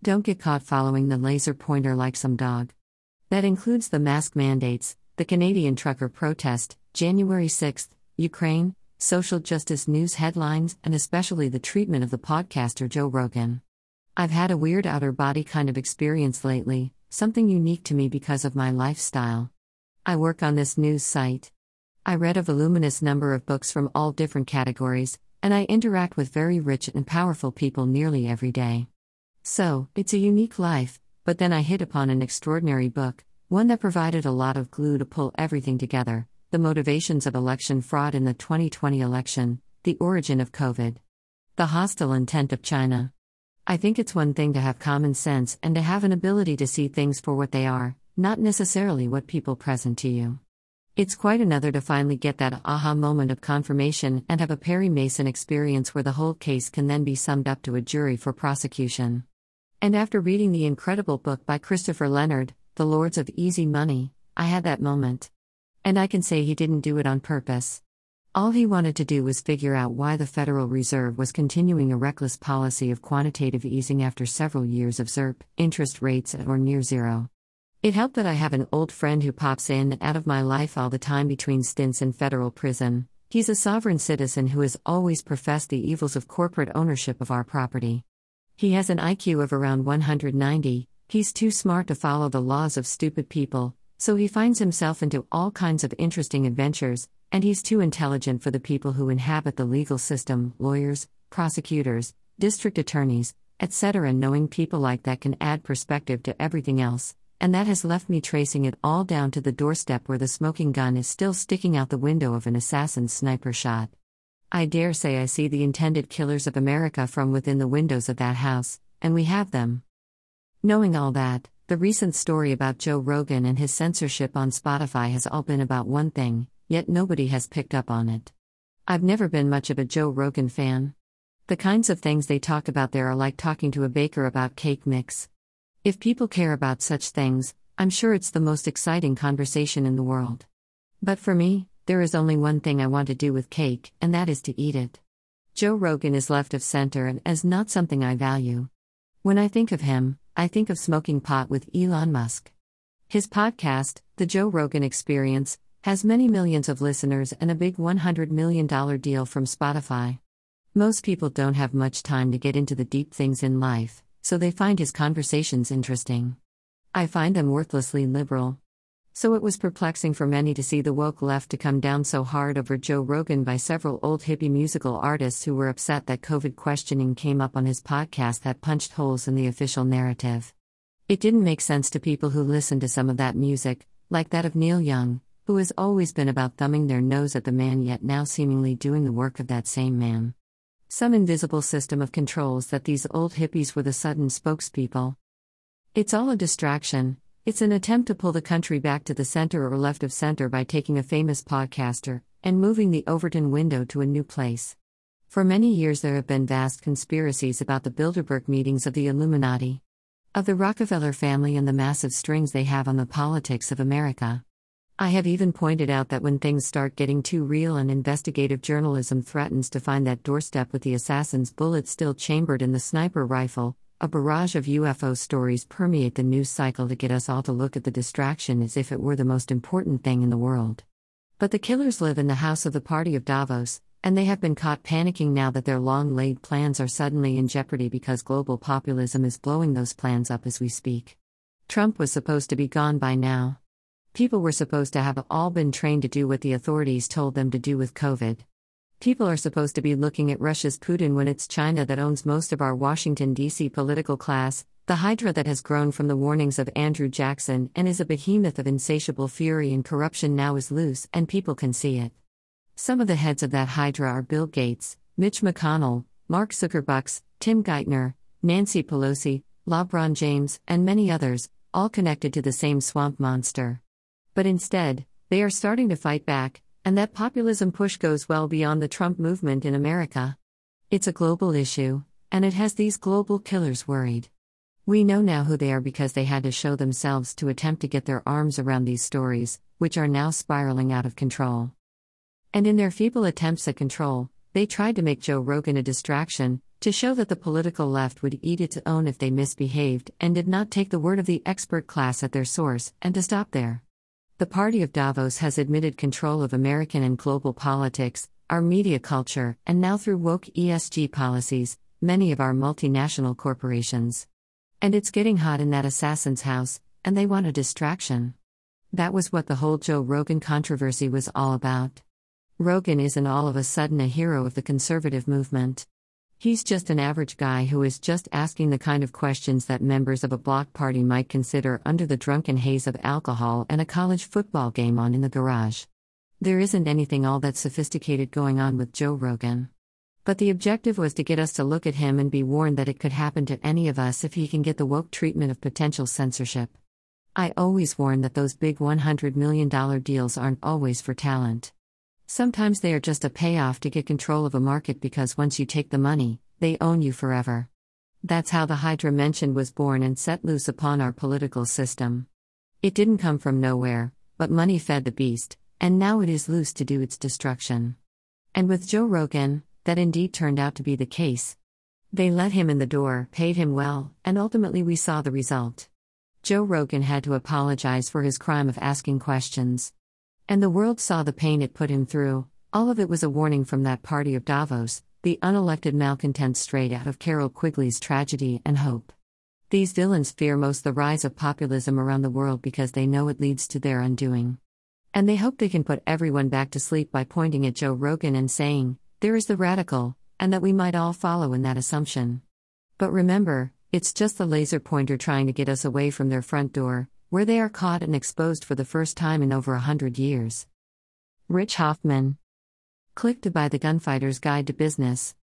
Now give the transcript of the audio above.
Don't get caught following the laser pointer like some dog. That includes the mask mandates, the Canadian trucker protest, January 6th, Ukraine, social justice news headlines, and especially the treatment of the podcaster Joe Rogan. I've had a weird outer body kind of experience lately, something unique to me because of my lifestyle. I work on this news site. I read a voluminous number of books from all different categories, and I interact with very rich and powerful people nearly every day. So, it's a unique life, but then I hit upon an extraordinary book, one that provided a lot of glue to pull everything together The Motivations of Election Fraud in the 2020 Election, The Origin of COVID, The Hostile Intent of China. I think it's one thing to have common sense and to have an ability to see things for what they are, not necessarily what people present to you. It's quite another to finally get that aha moment of confirmation and have a Perry Mason experience where the whole case can then be summed up to a jury for prosecution. And after reading the incredible book by Christopher Leonard, The Lords of Easy Money, I had that moment. And I can say he didn't do it on purpose. All he wanted to do was figure out why the Federal Reserve was continuing a reckless policy of quantitative easing after several years of ZIRP, interest rates at or near zero. It helped that I have an old friend who pops in and out of my life all the time between stints in federal prison. He's a sovereign citizen who has always professed the evils of corporate ownership of our property. He has an IQ of around 190, he's too smart to follow the laws of stupid people, so he finds himself into all kinds of interesting adventures, and he's too intelligent for the people who inhabit the legal system lawyers, prosecutors, district attorneys, etc. Knowing people like that can add perspective to everything else, and that has left me tracing it all down to the doorstep where the smoking gun is still sticking out the window of an assassin's sniper shot. I dare say I see the intended killers of America from within the windows of that house, and we have them. Knowing all that, the recent story about Joe Rogan and his censorship on Spotify has all been about one thing, yet nobody has picked up on it. I've never been much of a Joe Rogan fan. The kinds of things they talk about there are like talking to a baker about cake mix. If people care about such things, I'm sure it's the most exciting conversation in the world. But for me, there is only one thing I want to do with cake, and that is to eat it. Joe Rogan is left of center and as not something I value. When I think of him, I think of smoking pot with Elon Musk. His podcast, The Joe Rogan Experience, has many millions of listeners and a big $100 million deal from Spotify. Most people don't have much time to get into the deep things in life, so they find his conversations interesting. I find them worthlessly liberal. So it was perplexing for many to see the woke left to come down so hard over Joe Rogan by several old hippie musical artists who were upset that COVID questioning came up on his podcast that punched holes in the official narrative. It didn't make sense to people who listened to some of that music, like that of Neil Young, who has always been about thumbing their nose at the man yet now seemingly doing the work of that same man. Some invisible system of controls that these old hippies were the sudden spokespeople. It's all a distraction, it's an attempt to pull the country back to the center or left of center by taking a famous podcaster and moving the Overton window to a new place. For many years, there have been vast conspiracies about the Bilderberg meetings of the Illuminati, of the Rockefeller family, and the massive strings they have on the politics of America. I have even pointed out that when things start getting too real and investigative journalism threatens to find that doorstep with the assassin's bullet still chambered in the sniper rifle, a barrage of UFO stories permeate the news cycle to get us all to look at the distraction as if it were the most important thing in the world. But the killers live in the house of the party of Davos, and they have been caught panicking now that their long laid plans are suddenly in jeopardy because global populism is blowing those plans up as we speak. Trump was supposed to be gone by now. People were supposed to have all been trained to do what the authorities told them to do with COVID. People are supposed to be looking at Russia's Putin when it's China that owns most of our Washington, D.C. political class, the hydra that has grown from the warnings of Andrew Jackson and is a behemoth of insatiable fury and corruption now is loose and people can see it. Some of the heads of that hydra are Bill Gates, Mitch McConnell, Mark Zuckerbucks, Tim Geithner, Nancy Pelosi, LeBron James, and many others, all connected to the same swamp monster. But instead, they are starting to fight back, and that populism push goes well beyond the Trump movement in America. It's a global issue, and it has these global killers worried. We know now who they are because they had to show themselves to attempt to get their arms around these stories, which are now spiraling out of control. And in their feeble attempts at control, they tried to make Joe Rogan a distraction, to show that the political left would eat its own if they misbehaved and did not take the word of the expert class at their source, and to stop there. The Party of Davos has admitted control of American and global politics, our media culture, and now through woke ESG policies, many of our multinational corporations. And it's getting hot in that assassin's house, and they want a distraction. That was what the whole Joe Rogan controversy was all about. Rogan isn't all of a sudden a hero of the conservative movement. He's just an average guy who is just asking the kind of questions that members of a block party might consider under the drunken haze of alcohol and a college football game on in the garage. There isn't anything all that sophisticated going on with Joe Rogan. But the objective was to get us to look at him and be warned that it could happen to any of us if he can get the woke treatment of potential censorship. I always warn that those big $100 million deals aren't always for talent. Sometimes they are just a payoff to get control of a market because once you take the money, they own you forever. That's how the Hydra mentioned was born and set loose upon our political system. It didn't come from nowhere, but money fed the beast, and now it is loose to do its destruction. And with Joe Rogan, that indeed turned out to be the case. They let him in the door, paid him well, and ultimately we saw the result. Joe Rogan had to apologize for his crime of asking questions. And the world saw the pain it put him through. All of it was a warning from that party of Davos, the unelected malcontents straight out of Carroll Quigley's tragedy and hope. These villains fear most the rise of populism around the world because they know it leads to their undoing. And they hope they can put everyone back to sleep by pointing at Joe Rogan and saying, There is the radical, and that we might all follow in that assumption. But remember, it's just the laser pointer trying to get us away from their front door, where they are caught and exposed for the first time in over a hundred years. Rich Hoffman. Click to buy the Gunfighter's Guide to Business.